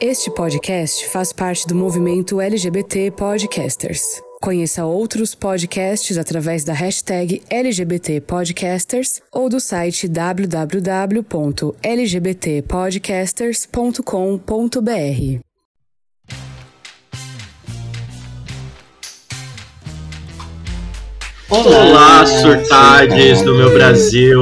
Este podcast faz parte do movimento LGBT Podcasters. Conheça outros podcasts através da hashtag LGBT Podcasters ou do site www.lgbtpodcasters.com.br. Olá, surtades do meu Brasil!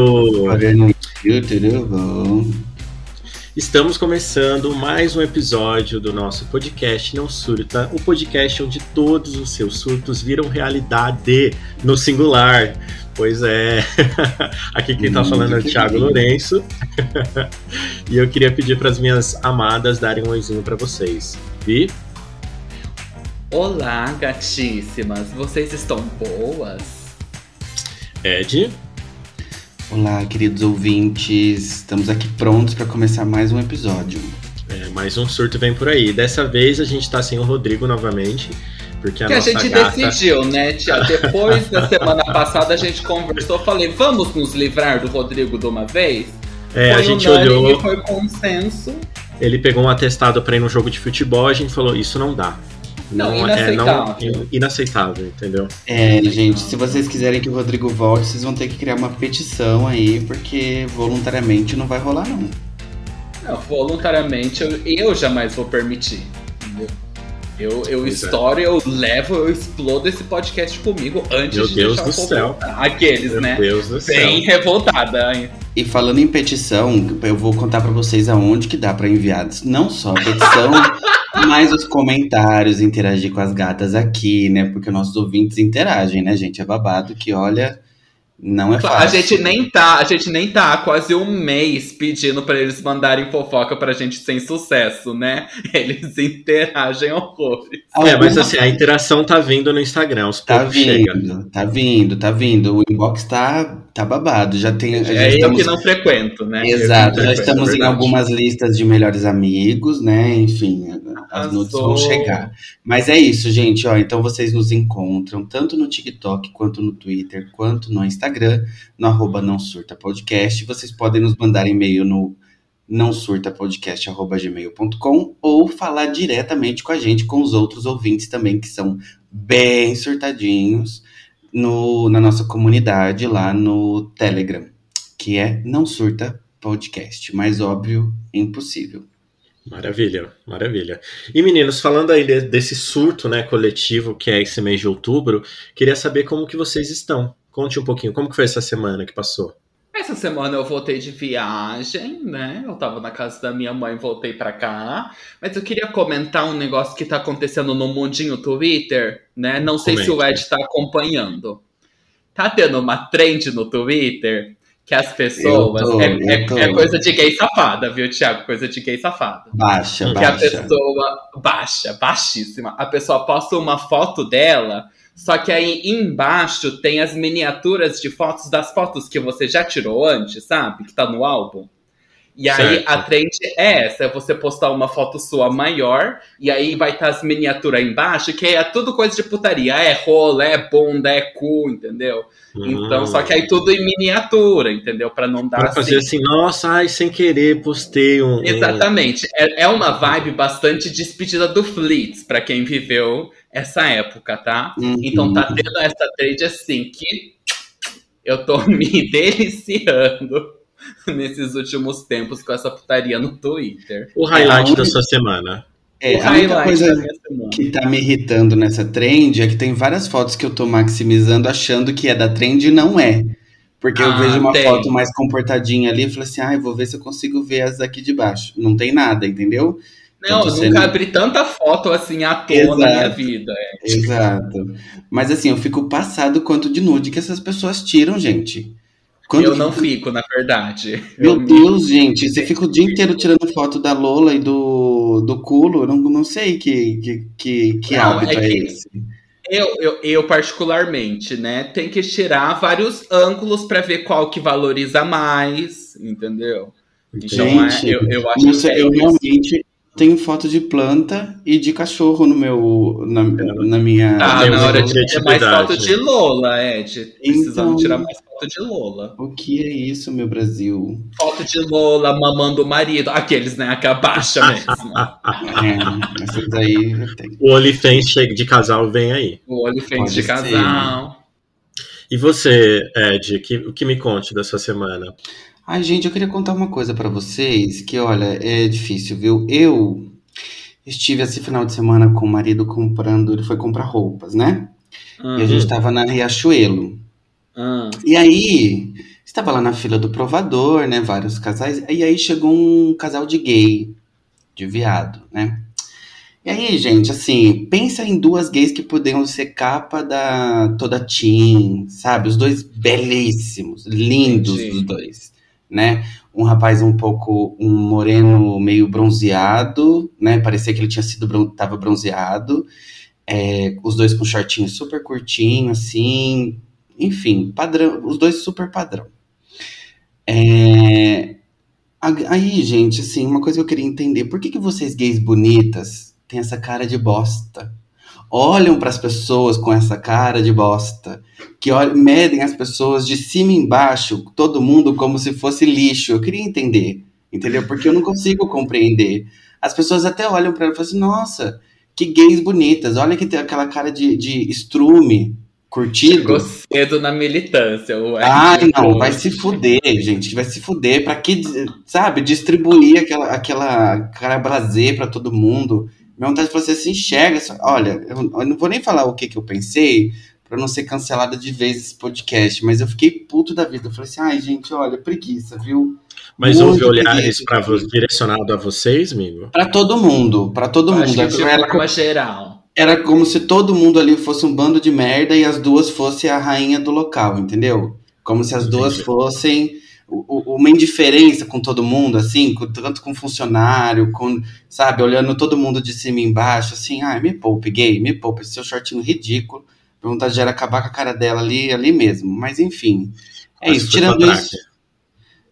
Estamos começando mais um episódio do nosso podcast Não Surta, o podcast onde todos os seus surtos viram realidade no singular. Pois é, aqui quem tá falando é o Thiago Lourenço. e eu queria pedir para as minhas amadas darem um oizinho para vocês. Vi? Olá, gatíssimas! Vocês estão boas? Ed? Olá, queridos ouvintes. Estamos aqui prontos para começar mais um episódio. É, mais um surto vem por aí. Dessa vez a gente tá sem o Rodrigo novamente. Porque a que a gente gata... decidiu, né, Tia? Depois da semana passada a gente conversou, falei, vamos nos livrar do Rodrigo de uma vez? É, a Foi gente unânime, olhou, Foi consenso. ele pegou um atestado pra ir num jogo de futebol, a gente falou, isso não dá. Não, é, inaceitável. não, inaceitável, entendeu? É, gente, se vocês quiserem que o Rodrigo volte, vocês vão ter que criar uma petição aí, porque voluntariamente não vai rolar, não. Não, voluntariamente eu, eu jamais vou permitir. Entendeu? Eu, eu é. estouro, eu levo, eu explodo esse podcast comigo antes Meu de Deus deixar do o céu. voltar. Aqueles, Meu né? Deus do céu. Bem revoltada. hein? E falando em petição, eu vou contar pra vocês aonde que dá pra enviar não só a petição, mas os comentários, interagir com as gatas aqui, né? Porque nossos ouvintes interagem, né, gente? É babado que, olha, não é fácil. A gente nem tá, a gente nem tá há quase um mês pedindo pra eles mandarem fofoca pra gente sem sucesso, né? Eles interagem horrores. É, mas assim, a interação tá vindo no Instagram, os Tá vindo, tá vindo, tá vindo. O inbox tá, tá babado. Já tem. já É eu estamos- que não frequento, né? Exato, Eu já não estamos em é algumas listas de melhores amigos, né? Enfim, as nudes vão chegar. Mas é isso, gente, ó. Então vocês nos encontram tanto no TikTok, quanto no Twitter, quanto no Instagram, no arroba não surta podcast. Vocês podem nos mandar e-mail no não surta podcast@gmail.com ou falar diretamente com a gente, com os outros ouvintes também que são bem surtadinhos no, na nossa comunidade lá no Telegram, que é Não Surta Podcast. Mais óbvio, impossível. Maravilha, maravilha. E meninos, falando aí de- desse surto, né, coletivo que é esse mês de outubro, queria saber como que vocês estão. Conte um pouquinho, como que foi essa semana que passou? Essa semana eu voltei de viagem, né? Eu tava na casa da minha mãe, voltei pra cá. Mas eu queria comentar um negócio que tá acontecendo no mundinho Twitter, né? Não sei se o Comente. Ed tá acompanhando. Tá tendo uma trend no Twitter que as pessoas. Tô, é, é- é coisa de gay safada, viu, Thiago? Coisa de gay safada. Baixa, Que a baixa. pessoa. Baixa, baixíssima. A pessoa posta uma foto dela, só que aí embaixo tem as miniaturas de fotos das fotos que você já tirou antes, sabe? Que tá no álbum. E aí Certo. a trend é essa: é você postar uma foto sua maior, e aí vai estar as miniaturas embaixo, que é tudo coisa de putaria. É rola, é bunda, é cu, entendeu? Então, Hum. só que aí tudo em miniatura, entendeu? Pra não dar Pra fazer assim, nossa, ai, sem querer, postei um. Exatamente. É, é uma vibe bastante despedida do Fleets, pra quem viveu essa época, tá? Uhum. Então tá tendo essa trade assim que eu tô me deliciando nesses últimos tempos com essa putaria no Twitter. O highlight É, da sua semana. É, o a única highlight coisa que tá me irritando nessa trend é que tem várias fotos que eu tô maximizando achando que é da trend e não é. Porque eu Ah, vejo uma tem. foto mais comportadinha ali e falo assim, ai, vou ver se eu consigo ver as daqui de baixo. Não tem nada, entendeu? Não, Eu tô eu sendo- nunca abri tanta foto assim à toa na minha Exato. vida. é. Exato. Mas assim, eu fico passado quanto de nude que essas pessoas tiram, gente. Quando Eu não fico, na verdade. Meu Eu Deus, gente, você fica o dia inteiro tirando foto da Lola e do, do culo. Eu não, não sei que, que, que, que Não, hábito é é, esse. Eu, eu, eu, particularmente, né, tem que tirar vários ângulos pra ver qual que valoriza mais, entendeu? Então, Gente, é, eu, eu acho Não que é eu isso. realmente tenho foto de planta e de cachorro no meu, na, na minha. Temos na hora de ter mais foto de Lola, Ed. Precisamos Então- tirar mais foto de Lola. O que é isso, meu Brasil? Foto de Lola mamando o marido. Aqueles, né? Que abaixa mesmo. É, essas aí. O OnlyFans chega de casal vem aí. O Pode de ser. casal. E você, Ed, que, o que me conte da sua semana? Ai, gente, eu queria contar uma coisa pra vocês, que olha, é difícil, viu? Eu estive esse final de semana com o marido comprando, ele foi comprar roupas, né? E a gente tava na Riachuelo. Ah, E aí, estava lá na fila do provador, né? Vários casais. E aí chegou um casal de gay, de viado, né? E aí, gente, assim, pensa em duas gays que podiam ser capa da toda Teen, sabe? Os dois belíssimos, lindos Entendi. os dois, né? Um rapaz um pouco, um moreno meio bronzeado, né? Parecia que ele tinha sido, tava bronzeado. É, os dois com shortinho super curtinho, assim, enfim, padrão, os dois super padrão. É, aí, gente, assim, uma coisa que eu queria entender, por que, que vocês gays bonitas têm essa cara de bosta? Olham para as pessoas com essa cara de bosta, que olham, medem as pessoas de cima e embaixo, todo mundo como se fosse lixo. Eu queria entender, entendeu? Porque eu não consigo compreender. As pessoas até olham para ela e falam assim, nossa, que gays bonitas, olha que tem aquela cara de, de estrume, curtido. chegou cedo na militância. Ai, não, vai se fuder, gente. Vai se fuder. Pra que, sabe, distribuir aquela, aquela cara blazer pra todo mundo? Minha vontade de falar assim, se enxerga. só- Olha, eu, eu não vou nem falar o que, que eu pensei pra não ser cancelada de vez esse podcast, mas eu fiquei puto da vida. Eu falei assim, ai, gente, olha, preguiça, viu? Mas Muito houve olhares para direcionado a vocês, amigo? Pra todo mundo, pra todo Acho mundo. que de Era, forma geral. era como se todo mundo ali fosse um bando de merda e as duas fossem a rainha do local, entendeu? Como se as duas Entendi. fossem uma indiferença com todo mundo, assim, com- tanto com funcionário, com, sabe, olhando todo mundo de cima e embaixo, assim, ai, me poupe, gay, me poupe, esse seu shortinho ridículo. A vontade era acabar com a cara dela ali, ali mesmo. Mas enfim. É isso, tirando isso.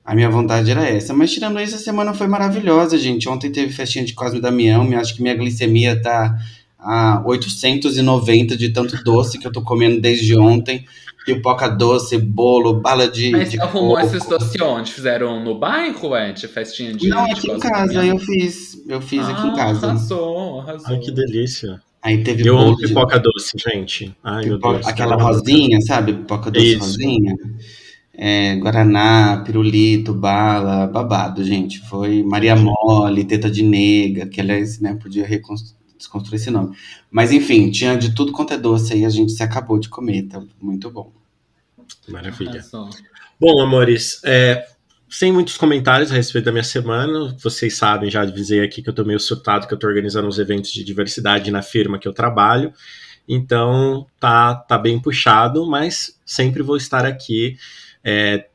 A minha vontade era essa. Mas tirando isso, a semana foi maravilhosa, gente. Ontem teve festinha de Cosme Damião. Me acho que minha glicemia tá a 890 de tanto doce que eu tô comendo desde ontem. Pipoca doce, bolo, bala de, Mas de você arrumou coco. esses doces onde? Fizeram no bairro, Ed? Festinha de Não, de aqui em casa eu fiz. Eu fiz aqui em Ah, casa. Arrasou, arrasou. Ai, que delícia. Aí teve Eu amo bolo de pipoca doce, gente. Ai, meu pipoca- Deus. aquela rosinha, sabe? Pipoca doce Isso. rosinha. É, Guaraná, pirulito, bala, babado, gente. Foi Maria Mole, Teta de Nega, que aliás, né, podia reconstru- desconstruir esse nome. Mas enfim, tinha de tudo quanto é doce aí, a gente se acabou de comer, tá muito bom. Maravilha. Bom, amores, é, sem muitos comentários a respeito da minha semana, vocês sabem, já avisei aqui que eu tô meio surtado, que eu tô organizando uns eventos de diversidade na firma que eu trabalho, então tá, tá bem puxado, mas sempre vou estar aqui é,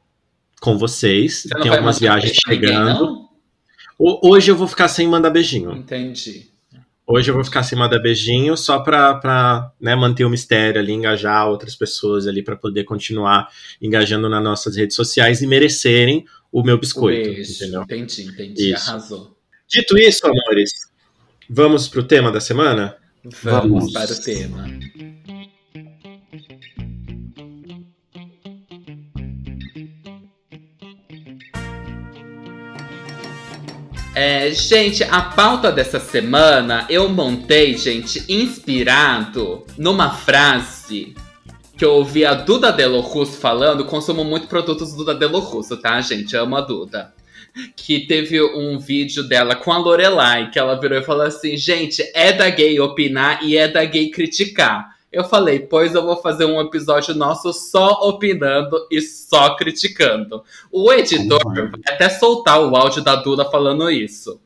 com vocês. Você Tem algumas viagens ninguém, chegando. Ho- Hoje eu vou ficar sem mandar beijinho. Entendi. Hoje eu vou ficar sem mandar beijinho só pra, pra né, manter o mistério ali, engajar outras pessoas ali pra poder continuar engajando nas nossas redes sociais e merecerem o meu O biscoito, beijo. entendeu? Entendi, entendi. Isso. Arrasou. Dito isso, amores, vamos pro tema da semana? Vamos Vamos. para o tema. É, gente, a pauta dessa semana eu montei, gente, inspirado numa frase que eu ouvi a Duda Delo Russo falando. Consumo muito produtos Duda Delo Russo, tá, gente? Amo a Duda. Que teve um vídeo dela com a Lorelai, que ela virou e falou assim: gente, é da gay opinar e é da gay criticar. Eu falei, pois eu vou fazer um episódio nosso só opinando e só criticando. O editor Concordo. vai até soltar o áudio da Duda falando isso.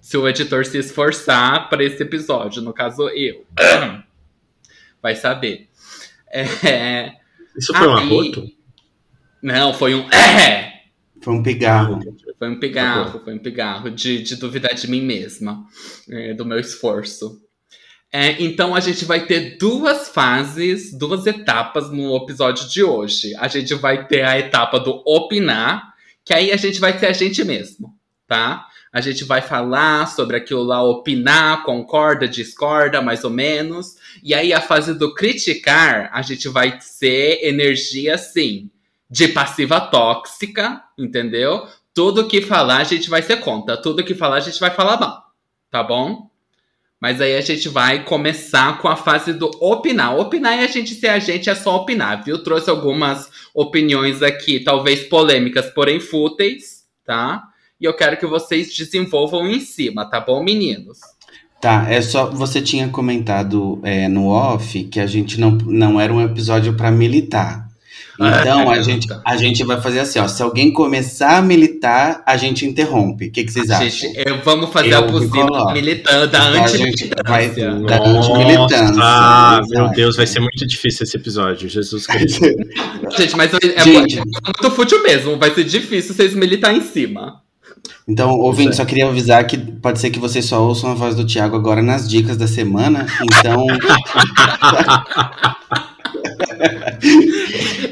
Se o editor se esforçar para esse episódio, no caso eu. Vai saber. É, Isso foi um Aí- arroto? Não, foi um. É! Foi um pigarro. Foi um pigarro, foi um pigarro de, de duvidar de mim mesma, é, do meu esforço. É, então a gente vai ter duas fases, duas etapas no episódio de hoje. A gente vai ter a etapa do opinar, que aí a gente vai ser a gente mesmo, tá? A gente vai falar sobre aquilo lá, opinar, concorda, discorda, mais ou menos. E aí a fase do criticar, a gente vai ser energia assim, de passiva tóxica, entendeu? Tudo que falar a gente vai ser contra, tudo que falar a gente vai falar mal, tá bom? Mas aí a gente vai começar com a fase do opinar. Opinar e a gente ser a gente é só opinar, viu? Trouxe algumas opiniões aqui, talvez polêmicas, porém fúteis, tá? E eu quero que vocês desenvolvam em cima, tá bom, meninos? Tá, é só. Você tinha comentado é, no off que a gente não, não era um episódio para militar. Então a, gente, a gente vai fazer assim, ó. Se alguém começar a militar, a gente interrompe. O que, que vocês acham? Gente, eu, vamos fazer eu a buzina militando, da então, anti-militância. Da anti-militância. Ah, meu Deus, vai ser muito difícil esse episódio. Jesus Cristo. gente, mas é, gente. é muito fútil mesmo. Vai ser difícil vocês militar em cima. Então, ouvindo, só queria avisar que pode ser que vocês só ouçam a voz do Thiago agora nas dicas da semana. Então.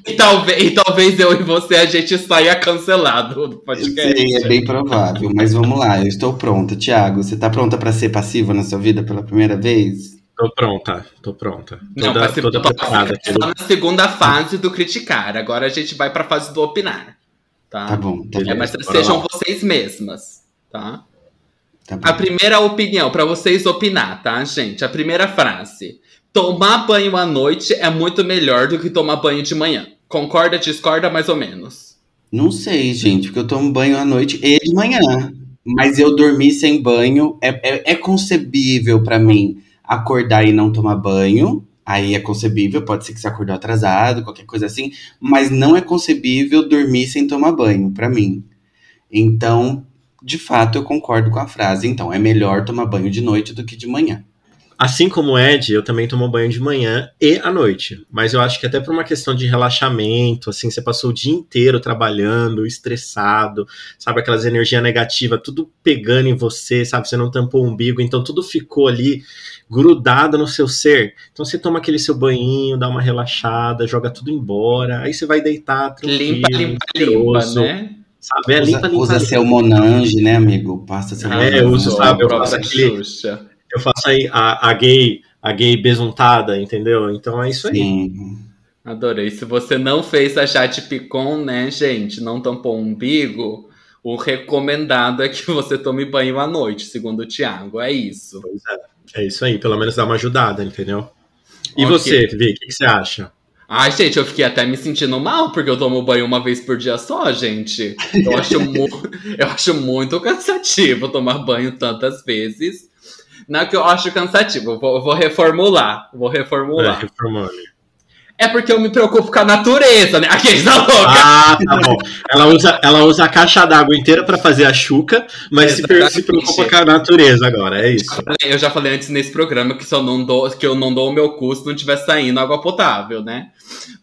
e, talvez, e talvez eu e você a gente saia cancelado do podcast. Sim, é bem provável. Mas vamos lá, eu estou pronta. Tiago, você está pronta para ser passiva na sua vida pela primeira vez? Tô pronta, tô pronta. Não, toda, ser, toda preparada. Só na segunda fase do criticar. Agora a gente vai para a fase do opinar. Tá, tá bom. Tá é, mas sejam lá. vocês mesmas, tá? tá a primeira opinião, para vocês opinar, tá, gente? A primeira frase. Tomar banho à noite é muito melhor do que tomar banho de manhã. Concorda, discorda, mais ou menos? Não sei, gente, porque eu tomo banho à noite e de manhã. Mas eu dormir sem banho é, é, é concebível para mim acordar e não tomar banho. Aí é concebível, pode ser que você acordou atrasado, qualquer coisa assim. Mas não é concebível dormir sem tomar banho, para mim. Então, de fato, eu concordo com a frase. Então, é melhor tomar banho de noite do que de manhã. Assim como o Ed, eu também tomo banho de manhã e à noite. Mas eu acho que até por uma questão de relaxamento, assim, você passou o dia inteiro trabalhando, estressado, sabe, aquelas energias negativas, tudo pegando em você, sabe, você não tampou o umbigo, então tudo ficou ali grudado no seu ser. Então você toma aquele seu banhinho, dá uma relaxada, joga tudo embora, aí você vai deitar tranquilo, limpa, limpa, limpa, né? Sabe, é usa, limpa, limpa, usa limpa. seu Monange, né, amigo? Passa seu É, eu uso, sabe, eu faço aquele... Xuxa eu faço aí a, a gay, a gay besuntada, entendeu? Então é isso aí. Sim. Adorei. Se você não fez a chat picon, né, gente, não tampou o umbigo, o recomendado é que você tome banho à noite, segundo o Thiago. É isso. Pois é. É isso aí, pelo menos dá uma ajudada, entendeu? E okay. você, Vi, o que, que você acha? Ai, gente, eu fiquei até me sentindo mal, porque eu tomo banho uma vez por dia só, gente. Eu acho, eu acho muito cansativo tomar banho tantas vezes. Não é que eu acho cansativo, vou, vou reformular. Vou reformular. É, reformule. É porque eu me preocupo com a natureza, né? Aqui, tá louca. Ah, tá bom. Ela usa, ela usa a caixa d'água inteira para fazer a chuca, mas se, se, preocupa com a natureza agora, é isso. Eu já falei antes nesse programa que, se eu não dou, que eu não dou o meu custo não tiver saindo água potável, né?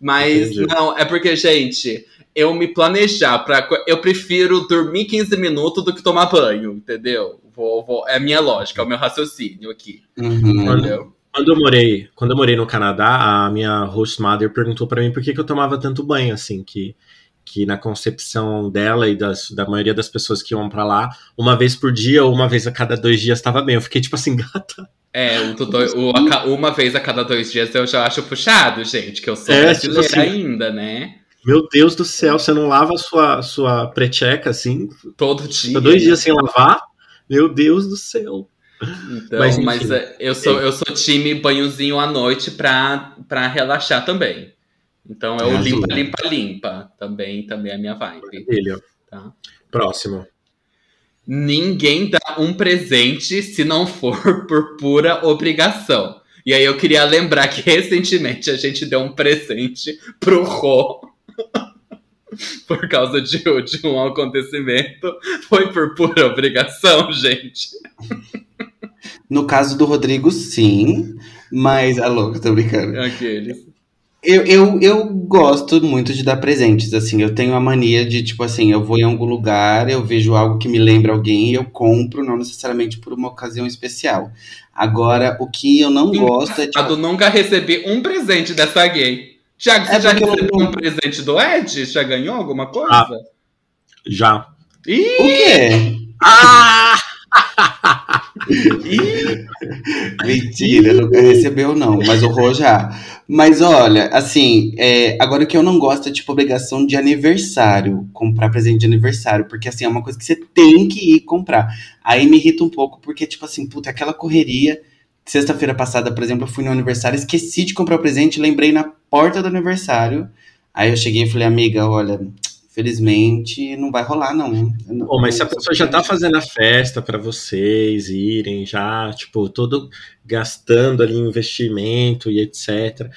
Mas Entendi. não, é porque, gente, eu me planejar para eu prefiro dormir 15 minutos do que tomar banho, entendeu? Vou, vou, é a minha lógica, é o meu raciocínio aqui. Uhum. Entendeu? Quando eu morei, quando eu morei no Canadá, a minha host mother perguntou para mim por que, que eu tomava tanto banho, assim, que, que na concepção dela e das, da maioria das pessoas que iam para lá, uma vez por dia ou uma vez a cada dois dias estava bem. Eu fiquei tipo assim, gata. É, o, o, o, uma vez a cada dois dias eu já acho puxado, gente, que eu sou é, tipo brasileira tipo assim, ainda, né? Meu Deus do céu, você não lava a sua, sua precheca assim? Todo dia. Dois dias sem lavar? Meu Deus do céu. Então, mas, mas é, eu sou eu sou time banhozinho à noite pra, pra relaxar também. Então é o limpa, limpa, limpa. Também, também é a minha vibe. Tá? Próximo. Ninguém dá um presente se não for por pura obrigação. E aí eu queria lembrar que recentemente a gente deu um presente pro Rô por causa de, de um acontecimento. Foi por pura obrigação, gente. No caso do Rodrigo, sim. Mas, a louca, tô brincando. Aqueles. Eu, eu, eu gosto muito de dar presentes, assim. Eu tenho a mania de, tipo assim, eu vou em algum lugar, eu vejo algo que me lembra alguém e eu compro, não necessariamente por uma ocasião especial. Agora, o que eu não gosto é. Tipo... nunca recebi um presente dessa gay. Tiago, você é já recebeu eu... um presente do Ed? Já ganhou alguma coisa? Ah, já. Ih! O quê? Ah! Mentira, nunca recebeu, não. Mas o Rô já. Mas olha, assim, é, agora o que eu não gosto é tipo obrigação de aniversário, comprar presente de aniversário, porque assim, é uma coisa que você tem que ir comprar. Aí me irrita um pouco, porque, tipo assim, puta, aquela correria. Sexta-feira passada, por exemplo, eu fui no aniversário, esqueci de comprar o presente, lembrei na porta do aniversário. Aí eu cheguei e falei, amiga, olha, felizmente não vai rolar, não. Pô, mas se a pessoa já tá fazendo a festa para vocês irem, já, tipo, todo gastando ali investimento e etc.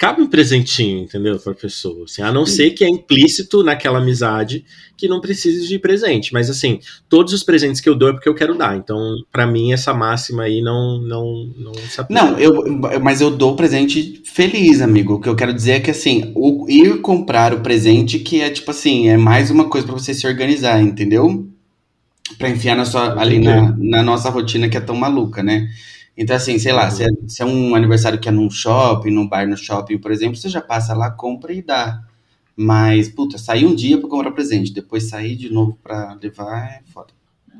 Cabe um presentinho, entendeu? Pra pessoa. Assim, a não ser que é implícito naquela amizade que não precise de presente. Mas assim, todos os presentes que eu dou é porque eu quero dar. Então, para mim, essa máxima aí não, não, não se aplica. Não, eu, mas eu dou presente feliz, amigo. O que eu quero dizer é que, assim, o, ir comprar o presente que é, tipo assim, é mais uma coisa para você se organizar, entendeu? Pra enfiar na sua, ali na, na nossa rotina que é tão maluca, né? Então, assim, sei lá, se é, se é, um aniversário que é num shopping, num bar no shopping, por exemplo, você já passa lá, compra e dá. Mas, puta, sair um dia pra comprar presente, depois sair de novo pra levar é foda.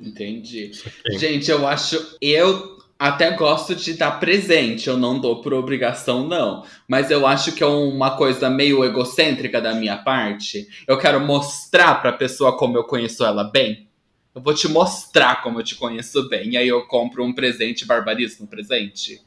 Entendi. Gente, eu acho. Eu até gosto de dar presente, eu não dou por obrigação, não. Mas eu acho que é uma coisa meio egocêntrica da minha parte. Eu quero mostrar pra pessoa como eu conheço ela bem. Eu vou te mostrar como eu te conheço bem. E aí eu compro um presente barbarismo presente.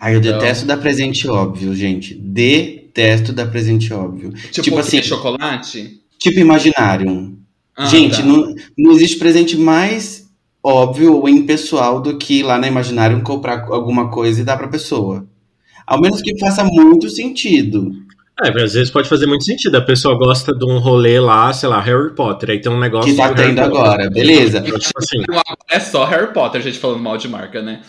Ai, eu então... detesto dar presente óbvio, gente. Detesto dar presente óbvio. Tipo, tipo assim, chocolate? Tipo imaginário. Ah, gente, tá. não, não existe presente mais óbvio ou impessoal do que lá na Imaginário comprar alguma coisa e dar pra pessoa. Ao menos que faça muito sentido. É, às vezes pode fazer muito sentido. A pessoa gosta de um rolê lá, sei lá, Harry Potter. Aí tem um negócio. Que tá tendo agora, beleza. Tipo assim. É só Harry Potter, a gente falando mal de marca, né?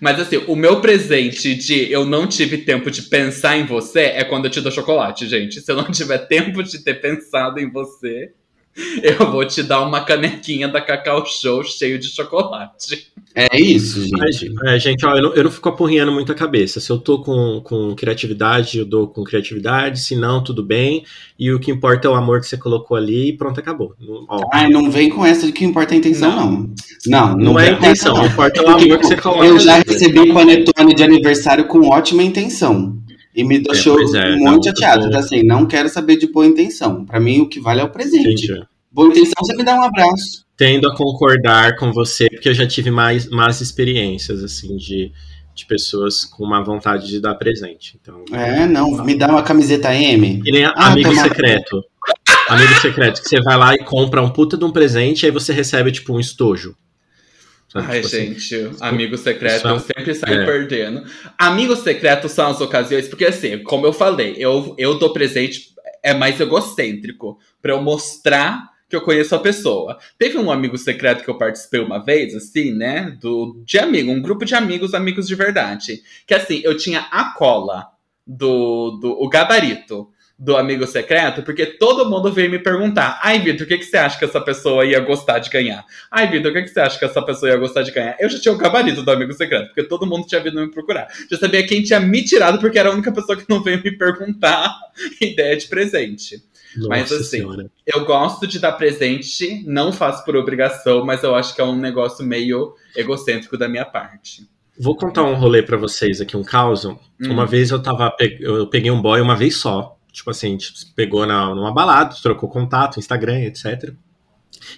Mas assim, o meu presente de eu não tive tempo de pensar em você é quando eu te dou chocolate, gente. Se eu não tiver tempo de ter pensado em você, eu vou te dar uma canequinha da Cacau Show cheio de chocolate. É isso, gente. É, gente, ó, eu, não, eu não fico apurrinhando muito a cabeça. Se eu tô com, com criatividade, eu dou com criatividade. Se não, tudo bem. E o que importa é o amor que você colocou ali e pronto, acabou. Ó. Ai, não vem com essa de que importa a intenção, não. Não, não, não, não é a intenção. O importa é o amor que você coloca. Eu já recebi panetone de aniversário com ótima intenção. E me deixou é, é, muito chateado. Então, assim, não quero saber de boa intenção. Para mim, o que vale é o presente. Entendi. Boa intenção, você me dá um abraço. Tendo a concordar com você, porque eu já tive mais, mais experiências, assim, de, de pessoas com uma vontade de dar presente. Então, é, não, me dá uma camiseta M. Que nem ah, amigo secreto. Amigo secreto, que você vai lá e compra um puta de um presente aí você recebe, tipo, um estojo. Ai, tipo assim, gente, amigo secreto, eu sempre saio é. perdendo. Amigo secreto são as ocasiões, porque assim, como eu falei, eu, eu dou presente, é mais egocêntrico, para eu mostrar que eu conheço a pessoa. Teve um amigo secreto que eu participei uma vez, assim, né? Do, de amigo, um grupo de amigos, amigos de verdade. Que assim, eu tinha a cola do, do o gabarito do amigo secreto, porque todo mundo veio me perguntar: ai, Vitor, o que, que você acha que essa pessoa ia gostar de ganhar? Ai, Vitor, o que, que você acha que essa pessoa ia gostar de ganhar? Eu já tinha o gabarito do amigo secreto, porque todo mundo tinha vindo me procurar. Já sabia quem tinha me tirado, porque era a única pessoa que não veio me perguntar ideia de presente. Nossa mas assim, senhora. eu gosto de dar presente, não faço por obrigação, mas eu acho que é um negócio meio egocêntrico da minha parte. Vou contar um rolê para vocês aqui, um caos. Hum. Uma vez eu tava. Eu peguei um boy uma vez só. Tipo assim, a gente pegou na, numa balada, trocou contato, Instagram, etc.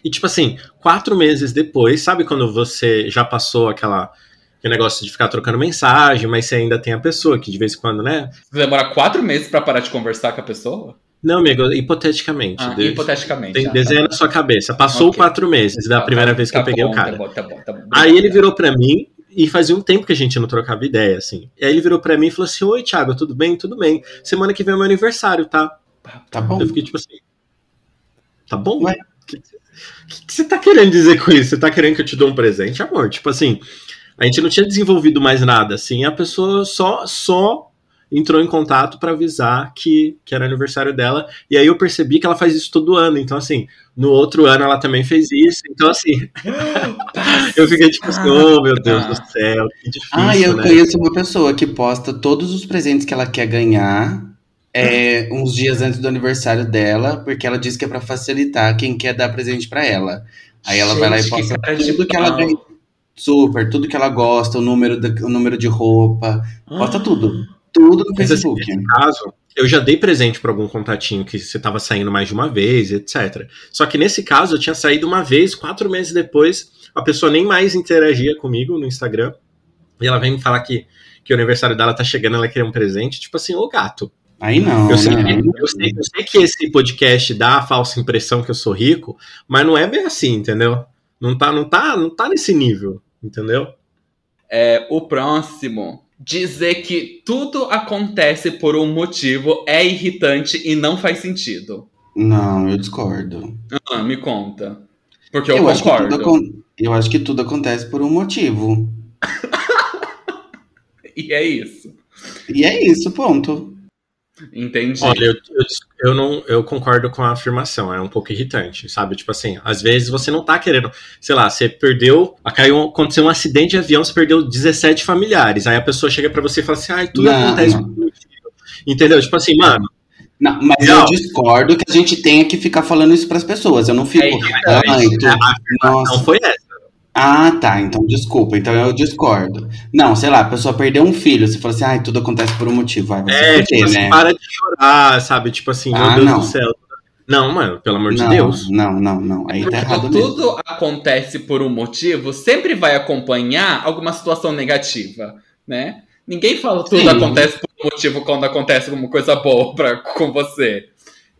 E tipo assim, quatro meses depois, sabe quando você já passou aquela aquele negócio de ficar trocando mensagem, mas você ainda tem a pessoa que de vez em quando, né? Você demora quatro meses para parar de conversar com a pessoa? Não, amigo, hipoteticamente. Ah, hipoteticamente. Tem, ah, desenha tá na sua cabeça. Passou okay. quatro meses da tá, primeira tá, vez que eu tá peguei bom, o cara. Tá bom, tá bom, tá bom. Aí ele virou para mim e fazia um tempo que a gente não trocava ideia, assim. E aí ele virou para mim e falou assim: Oi, Thiago, tudo bem? Tudo bem. Semana que vem é meu aniversário, tá? Tá bom. Eu fiquei tipo assim. Tá bom? O que, que, você tá querendo dizer com isso? Você tá querendo que eu te dou um presente, amor? Tipo assim, a gente não tinha desenvolvido mais nada, assim. A pessoa só, só entrou em contato para avisar que, que era aniversário dela. E aí eu percebi que ela faz isso todo ano. Então, assim, no outro ano ela também fez isso. Então, assim, eu fiquei tipo assim, oh meu Deus do céu, que difícil. Ah, eu né? conheço uma pessoa que posta todos os presentes que ela quer ganhar. É, uns dias antes do aniversário dela, porque ela diz que é para facilitar quem quer dar presente para ela. Aí ela vai lá e Gente, que posta de tudo que ela ganha. Super, tudo que ela gosta, o número, da- o número de roupa. Posta tudo. Tudo no Mas assim, Facebook. nesse caso, eu já dei presente pra algum contatinho que você tava saindo mais de uma vez, etc. Só que nesse caso, eu tinha saído uma vez, quatro meses depois, a pessoa nem mais interagia comigo no Instagram. E ela vem me falar que, que o aniversário dela tá chegando, ela queria um presente. Tipo assim, ô gato. Aí não, Eu sei, né? que, eu, sei, eu sei que esse podcast dá a falsa impressão que eu sou rico, mas não é bem assim, entendeu? Não tá, não tá, não tá nesse nível, entendeu? É, o próximo. Dizer que tudo acontece por um motivo é irritante e não faz sentido. Não, eu discordo. Ah, me conta. Porque eu, acho que concordo. acon- eu acho que tudo acontece por um motivo. E é isso. E é isso, ponto. Entendi. Olha, eu, eu, eu não, eu concordo com a afirmação, é um pouco irritante, sabe? Tipo assim, às vezes você não tá querendo, sei lá, você perdeu, caiu, aconteceu um acidente de avião, você perdeu 17 familiares, aí a pessoa chega pra você e fala assim, ai, tudo Não, acontece não. Entendeu? Tipo assim, mano, Não, mas Não. eu discordo que a gente tenha que ficar falando isso pras pessoas. Eu não fico. É afirmação nossa. foi essa. Ah, tá. Então desculpa. Então eu discordo. Não, sei lá, a pessoa perdeu um filho. Você fala assim, ai, tudo acontece por um motivo. Vai se É, fuder, tipo assim, né? para de chorar, sabe? Tipo assim, meu Ah, Deus não. do céu. Não, mano, pelo amor de não, Deus. Não, não, não. Aí tá Porque errado quando mesmo. tudo acontece por um motivo, sempre vai acompanhar alguma situação negativa, né? Ninguém fala tudo Sim. acontece por um motivo quando acontece alguma coisa boa pra, com você.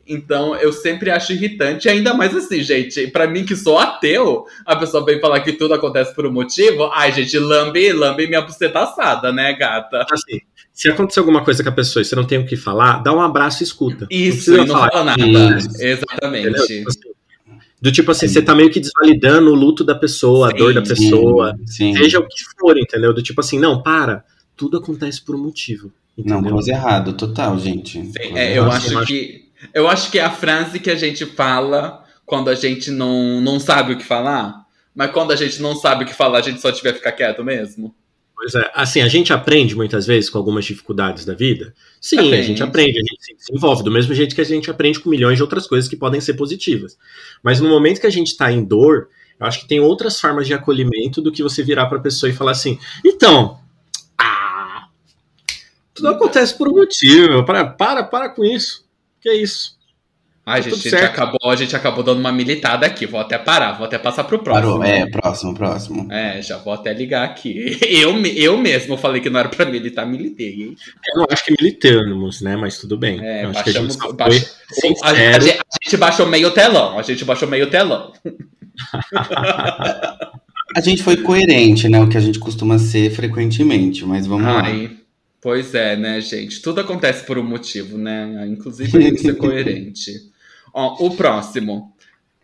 Então, eu sempre acho irritante, e ainda mais assim, gente, pra mim que sou ateu, a pessoa vem falar que tudo acontece por um motivo, ai, gente, lambe, lambe minha buceta assada, né, gata? Assim, se acontecer alguma coisa com a pessoa e você não tem o que falar, dá um abraço e escuta. Isso, não e não falar. fala nada. Isso. Exatamente. Entendeu? Tipo assim, Do tipo assim, você tá meio que desvalidando o luto da pessoa, a dor da Sim, pessoa, Sim. seja o que for, entendeu? Do tipo assim, não, para, tudo acontece por um motivo. Não, Entendeu? coisa errado, total, gente. Sim, é, eu eu acho que eu acho que é a frase que a gente fala quando a gente não, não sabe o que falar. Mas quando a gente não sabe o que falar, a gente só tiver que ficar quieto mesmo. Pois é, assim, a gente aprende muitas vezes com algumas dificuldades da vida. Sim, a Aprende. gente aprende, a gente se desenvolve, do mesmo jeito que a gente aprende com milhões de outras coisas que podem ser positivas. Mas no momento que a gente tá em dor, eu acho que tem outras formas de acolhimento do que você virar pra pessoa e falar assim, então, ah, tudo acontece por um motivo, para, para, para com isso. Que é isso. Ai, Tá gente, a gente, acabou, a gente acabou dando uma militada aqui. Vou até parar, vou até passar pro próximo. Parou, é, próximo, próximo. É, já vou até ligar aqui. Eu, eu mesmo falei que não era pra militar, militei, hein? Eu não acho que militamos, né? Mas tudo bem. É, eu acho que a gente baixamos- baixa- foi A, gente- a gente baixou meio telão, a gente baixou meio telão. A gente foi coerente, né? O que a gente costuma ser frequentemente, mas vamos lá. Pois é, né, gente? Tudo acontece por um motivo, né? Inclusive a gente ser coerente. Ó, o próximo.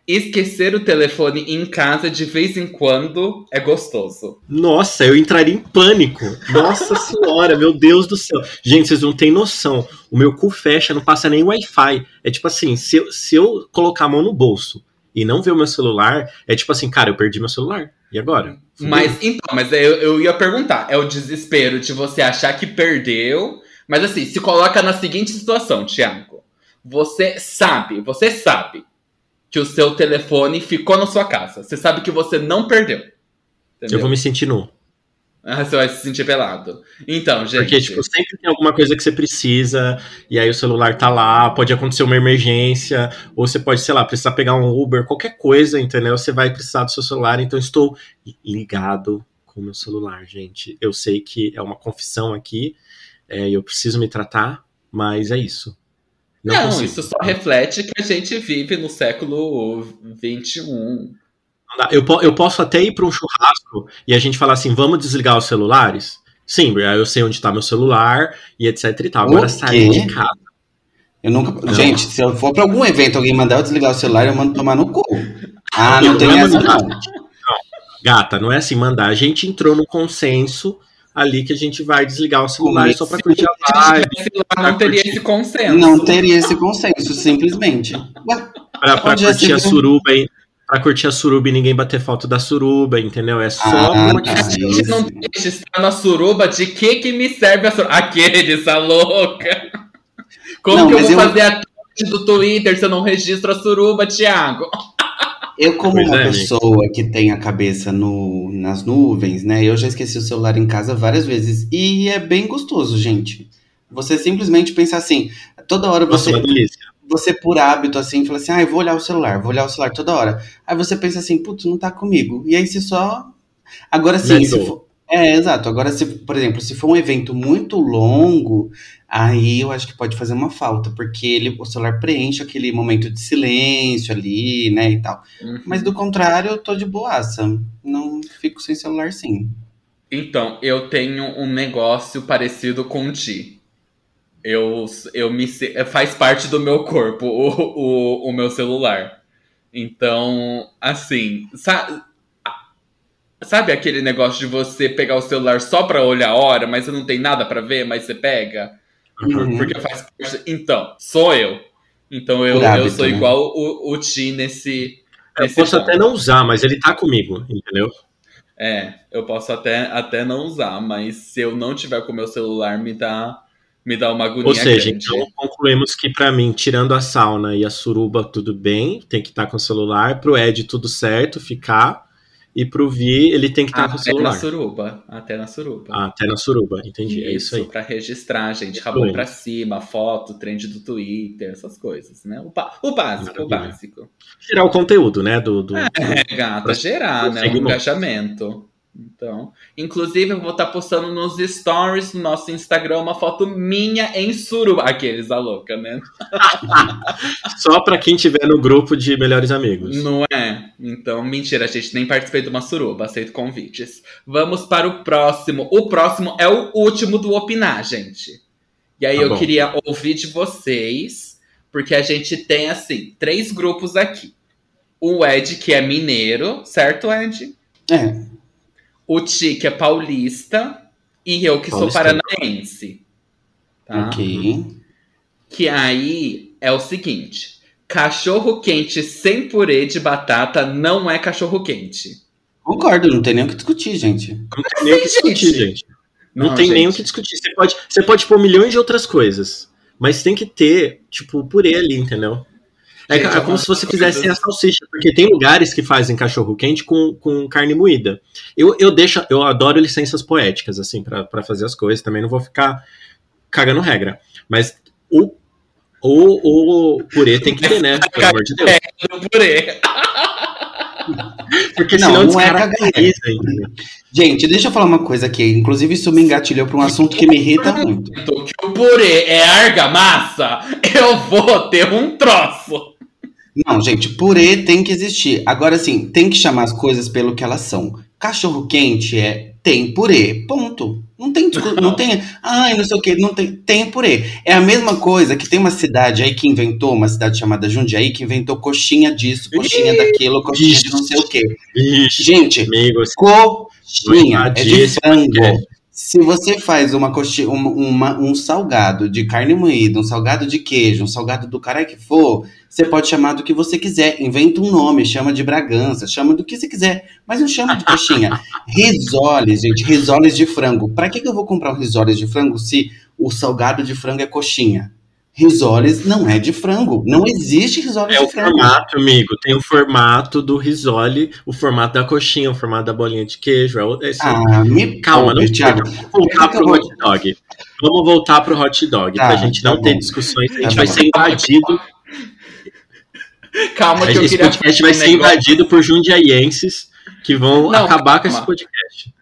Esquecer o telefone em casa de vez em quando é gostoso. Nossa, eu entraria em pânico. Nossa senhora, meu Deus do céu. Gente, vocês não têm noção. O meu cu fecha, não passa nem Wi-Fi. É tipo assim, se eu, se eu colocar a mão no bolso e não ver o meu celular, é tipo assim, cara, eu perdi meu celular. E agora? Mas então, mas eu, eu ia perguntar, é o desespero de você achar que perdeu. Mas assim, se coloca na seguinte situação, Thiago. Você sabe, você sabe que o seu telefone ficou na sua casa. Você sabe que você não perdeu. Entendeu? eu vou me sentir nu. Ah, você vai se sentir pelado. Então, gente. Porque, tipo, sempre tem alguma coisa que você precisa, e aí o celular tá lá, pode acontecer uma emergência, ou você pode, sei lá, precisar pegar um Uber, qualquer coisa, entendeu? Você vai precisar do seu celular, então estou ligado com o meu celular, gente. Eu sei que é uma confissão aqui, é, eu preciso me tratar, mas é isso. Não, Não isso só reflete que a gente vive no século 21. Eu, eu posso até ir para um churrasco e a gente falar assim, vamos desligar os celulares? Sim, aí eu sei onde tá meu celular e etc e tal. Agora sair de casa. Eu nunca. Não. Gente, se eu for pra algum evento alguém mandar eu desligar o celular, eu mando tomar no cu. Ah, não tem Não, essa, não. não. Gata, não é assim mandar. A gente entrou no consenso ali que a gente vai desligar o celular só pra curtir a lá, não teria esse consenso. Não teria esse consenso, simplesmente. Onde já curtir a suruba e pra curtir a suruba e ninguém bater foto da suruba, entendeu? É só Ah, uma tá. A gente não deixa estar na suruba de que que me serve a suruba? Aquele, essa louca. Como Não, que eu vou eu- fazer a thread do Twitter se eu não registro a suruba, Thiago? Eu, como Pois uma é, amigo. pessoa que tem a cabeça no, nas nuvens, né? Eu já esqueci o celular em casa várias vezes. E é bem gostoso, gente. Você simplesmente pensa assim, toda hora Nossa, você, uma delícia. Você por hábito, assim, fala assim, ah, eu vou olhar o celular, vou olhar o celular toda hora. Aí você pensa assim, putz, não tá comigo. E aí você só. Agora sim, for... É, exato. Agora, se, por exemplo, se for um evento muito longo, aí eu acho que pode fazer uma falta, porque ele, o celular preenche aquele momento de silêncio ali, né, e tal. Uhum. Mas do contrário, eu tô de boaça. Não fico sem celular, sim. Então, eu tenho um negócio parecido com o Ti. Eu, eu me se- faz parte do meu corpo o, o, o meu celular. Então, assim, sa- sabe aquele negócio de você pegar o celular só pra olhar a hora, mas você não tem nada pra ver, mas você pega? Uhum. Porque faz parte. Então, sou eu. Então eu, hábito, eu sou né? igual o, o Ti nesse. Eu nesse posso ponto. até não usar, mas ele tá comigo, entendeu? É, eu posso até, até não usar, mas se eu não tiver com o meu celular, me dá, me dá uma agonia Ou seja, grande. então concluímos que pra mim, tirando a sauna e a suruba, tudo bem, tem que estar com o celular. Pro Ed, tudo certo, ficar. E pro Vi, ele tem que estar com o até na celular. suruba, até na suruba. Ah, até na suruba, entendi. é isso aí. Pra registrar, gente. Isso Rabão pra cima, foto, trend do Twitter, essas coisas, né? O, o básico, o básico. Tirar o conteúdo, né? Do, do, É, gata, Pra- gerar, né? Um seguir, engajamento. Então, inclusive, eu vou estar postando nos stories do nosso Instagram uma foto minha em suruba. Aqueles, a louca, né? Só pra quem tiver no grupo de melhores amigos. Não é? Então, mentira, gente, nem participei de uma suruba, aceito convites. Vamos para o próximo. O próximo é o último do Opinar, gente. E aí Tá eu bom. queria ouvir de vocês, porque a gente tem, assim, três grupos aqui. O Ed, que é mineiro, certo, Ed? É, O Ti, que é paulista, e eu, que sou Paulistano. paranaense. Tá? ok. Que aí é o seguinte: cachorro quente sem purê de batata não é cachorro quente. Concordo, não tem nem o que discutir, gente. Não tem nem o que discutir, gente. gente. Não, tem gente. nem o que discutir. Você pode, você pode pôr milhões de outras coisas. Mas tem que ter, tipo, purê ali, entendeu? É, é como se você fizesse a salsicha, porque tem lugares que fazem cachorro quente com, com carne moída. Eu, eu deixo, eu adoro licenças poéticas, assim, pra pra fazer as coisas. Também não vou ficar cagando regra. Mas o, o, o purê tem que ter, né? Pelo amor de Deus. No purê. Porque Não, senão não é? Gente, deixa eu falar uma coisa aqui. Inclusive, isso me engatilhou para um assunto que me irrita muito. Que o purê é argamassa, eu vou ter um troço. Não, gente, purê tem que existir. Agora, sim, tem que chamar as coisas pelo que elas são. Cachorro quente é tem purê, ponto. Não tem, não tem, ai, não sei o que, não tem, tem purê. É a mesma coisa que tem uma cidade aí que inventou, uma cidade chamada Jundiaí, que inventou coxinha disso, coxinha daquilo, coxinha de não sei o que. Ixi, Gente, amigos. coxinha é de frango. Se você faz uma coxinha, uma- uma- um salgado de carne moída, um salgado de queijo, um salgado do caralho que for, você pode chamar do que você quiser. Inventa um nome, chama de Bragança, chama do que você quiser, mas não chama de coxinha. risoles, gente, risoles de frango. Pra que, que eu vou comprar um risoles de frango se o salgado de frango é coxinha? Risoles não é de frango. Não existe risoles É de o frango. formato, amigo. Tem o formato do risole, o formato da coxinha, o formato da bolinha de queijo. É o- é esse- Ah, me Calma, não poupe, Thiago. Vamos voltar pro hot dog. Vamos voltar pro hot dog, Tá, pra gente não tá ter bom. discussões. A Tá gente vai bom. ser invadido. Calma que eu Esse queria podcast falar vai ser negócio. invadido por jundiaienses que vão Não, acabar com esse calma. podcast.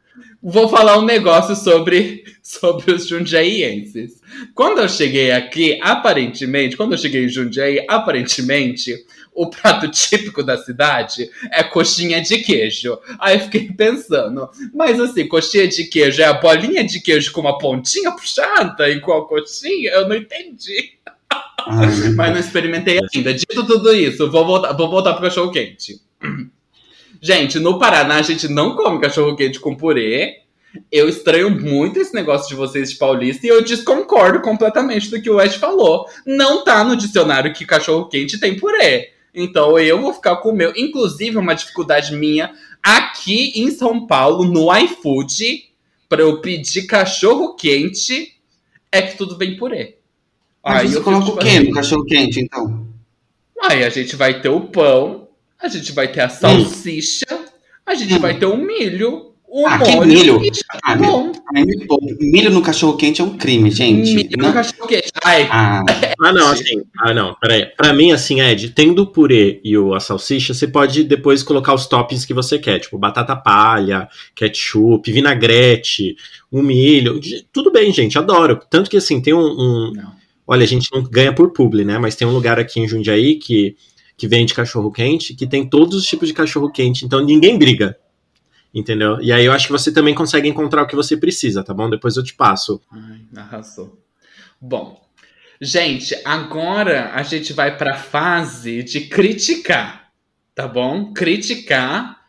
Vou falar um negócio sobre, sobre os jundiaienses. Quando eu cheguei aqui, aparentemente, quando eu cheguei em Jundiaí, aparentemente, o prato típico da cidade é coxinha de queijo. Aí eu fiquei pensando, mas assim, coxinha de queijo é a bolinha de queijo com uma pontinha puxada igual coxinha? Eu não entendi. Ai, me Mas não experimentei ainda. Dito tudo isso, vou voltar, vou voltar pro cachorro quente. Gente, no Paraná a gente não come cachorro quente com purê. Eu estranho muito esse negócio de vocês de paulista e eu desconcordo completamente do que o Wes falou. Não tá no dicionário que cachorro quente tem purê. Então eu vou ficar com o meu. Inclusive, uma dificuldade minha aqui em São Paulo, no iFood, para eu pedir cachorro quente, é que tudo vem purê. Mas Aí você eu coloca o tipo quê assim, no cachorro quente, então? Aí a gente vai ter o pão, a gente vai ter a salsicha, a gente Hum. vai ter o milho, o Ah, que molho milho? e já tá Ah, bom. Milho no cachorro quente é um crime, gente. Milho Não- no cachorro quente. Ai, Ah, Ah, não, assim. Ah, não, peraí. Pra mim, assim, Ed, tendo o purê e o, a salsicha, você pode depois colocar os toppings que você quer, tipo batata palha, ketchup, vinagrete, um milho. de- Tudo bem, gente, adoro. Tanto que, assim, tem um. um- olha, a gente não ganha por publi, né? Mas tem um lugar aqui em Jundiaí que, que vende cachorro quente, que tem todos os tipos de cachorro quente, então ninguém briga. Entendeu? E aí eu acho que você também consegue encontrar o que você precisa, tá bom? Depois eu te passo. Ai, arrasou. Bom, gente, agora a gente vai pra fase de criticar, tá bom? Criticar.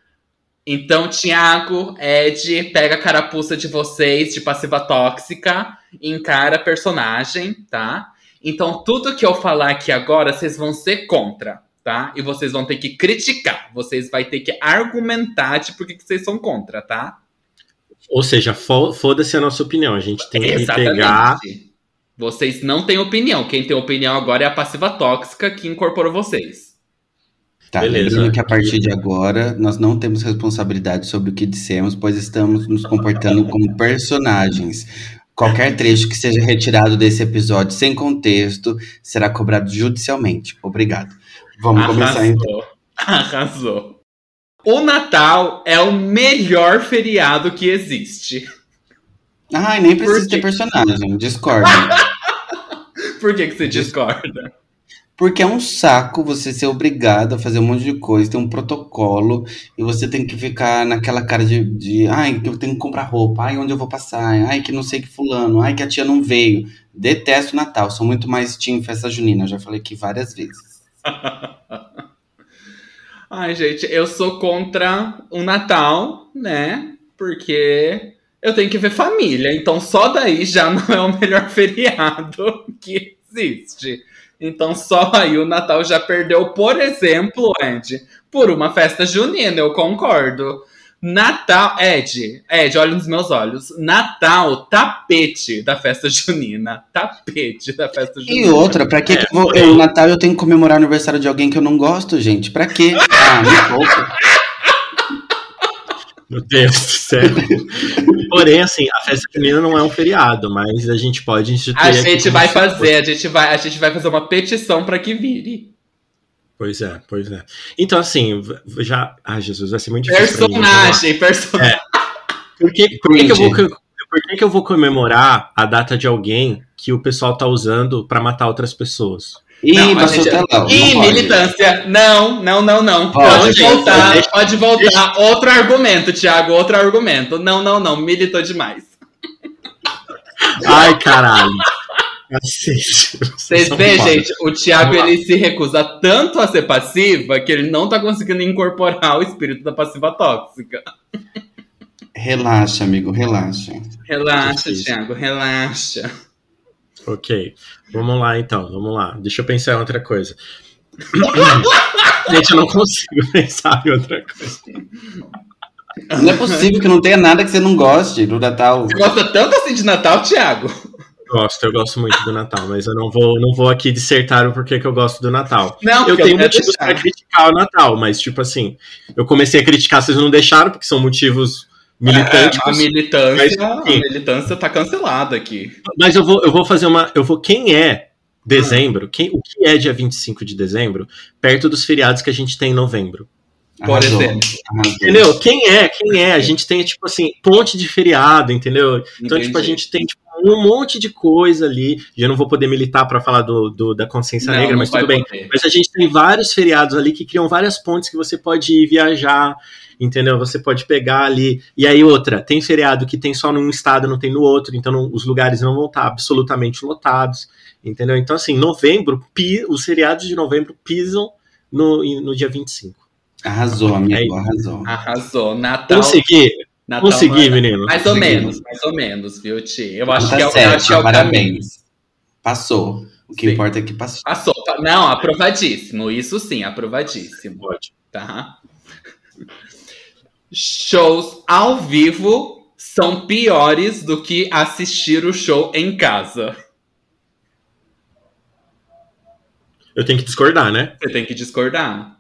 Então, Thiago, Ed, pega a carapuça de vocês de passiva tóxica encara a personagem, tá? Então, tudo que eu falar aqui agora, vocês vão ser contra, tá? E vocês vão ter que criticar. Vocês vão ter que argumentar de por que vocês são contra, tá? Ou seja, fo- foda-se a nossa opinião. A gente tem que pegar. Vocês não têm opinião. Quem tem opinião agora é a passiva tóxica que incorporou vocês. tá. Beleza. Lembrando que a partir de agora nós não temos responsabilidade sobre o que dissemos, pois estamos nos comportando como personagens. Qualquer trecho que seja retirado desse episódio sem contexto será cobrado judicialmente. Obrigado. Vamos começar então. Arrasou. Arrasou. O Natal é o melhor feriado que existe. Ai, nem precisa ter personagem, discordo. Por que, que você discorda? Porque é um saco você ser obrigado a fazer um monte de coisa, tem um protocolo, e você tem que ficar naquela cara de, de ai, que eu tenho que comprar roupa, ai, onde eu vou passar, ai, que não sei que fulano, ai, que a tia não veio. Detesto o Natal, sou muito mais team festa junina, já falei aqui várias vezes. Ai, gente, eu sou contra o Natal, né? Porque eu tenho que ver família. Então só daí já não é o melhor feriado que existe. Então só aí o Natal já perdeu, por exemplo, Ed, por uma festa junina, eu concordo. Natal, Ed, Ed, olha nos meus olhos. Natal, tapete da festa junina. Tapete da festa junina. E outra, pra que, que eu vou, eu, no Natal eu tenho que comemorar o aniversário de alguém que eu não gosto, gente? Pra quê? Ah, me poupa. Meu Deus do céu. Porém, assim, a festa junina não é um feriado, mas a gente pode instituir. A gente vai fazer, a gente vai, a gente vai fazer uma petição pra que vire. Pois é, pois é. Então, assim, já. Ai, Jesus, vai ser muito difícil. pra mim. Personagem, personagem. Por que, por que, que eu vou, por que, que eu vou comemorar a data de alguém que o pessoal tá usando pra matar outras pessoas? Ih, Não, passou gente- lá. Ih, militância. Não, não, não, não. Pode, Pode, voltar, deixa- pode voltar. Outro argumento, Thiago, outro argumento. Não, não, não. Militou demais. Ai, caralho. Cacete. Vocês veem, gente, o Thiago ele se recusa tanto a ser passiva que ele não tá conseguindo incorporar o espírito da passiva tóxica. Relaxa, amigo, relaxa. Relaxa. Thiago, relaxa. Ok, vamos lá então, vamos lá. Deixa eu pensar em outra coisa. Gente, eu não consigo pensar em outra coisa. Não é possível que não tenha nada que você não goste do Natal. Você gosta tanto assim de Natal, Thiago? Gosto, eu gosto muito do Natal, mas eu não vou, não vou aqui dissertar o porquê que eu gosto do Natal. Não, Eu porque tenho quero motivos deixar. pra criticar o Natal, mas tipo assim, eu comecei a criticar, vocês não deixaram, porque são motivos militantes. É, a militância, Mas, a militância tá cancelada aqui. Mas eu vou, eu vou fazer uma. Eu vou. Quem é dezembro? Quem, o que é dia 25 de dezembro? Perto dos feriados que a gente tem em novembro. Por Arrasou, exemplo. arrasou. Entendeu? Quem é? Quem é? A gente tem, tipo assim, ponte de feriado, entendeu? Então, tipo, a gente tem tipo, um monte de coisa ali. Já não vou poder militar pra falar do, do- da consciência Não, negra, não mas tudo bem. poder. Mas a gente tem vários feriados ali que criam várias pontes que você pode ir viajar, entendeu? Você pode pegar ali. E aí, outra, tem feriado que tem só num estado, não tem no outro, então não- os lugares não vão estar absolutamente lotados, entendeu? Então, assim, novembro, pi- os feriados de novembro pisam no, no dia 25. Arrasou, amigo, É arrasou. Arrasou. Natal. Consegui, Natal consegui, não é- menino. Mais ou Consegui. menos, mais ou menos, viu, Ti? Eu acho Tá que é, certo, acho que é o caminho. parabéns. Passou. O que Sim. importa é que passou. Passou. pa- Não, aprovadíssimo. Isso sim, aprovadíssimo. Pode. Tá? Shows ao vivo são piores do que assistir o show em casa. Eu tenho que discordar, né? Você tem que discordar.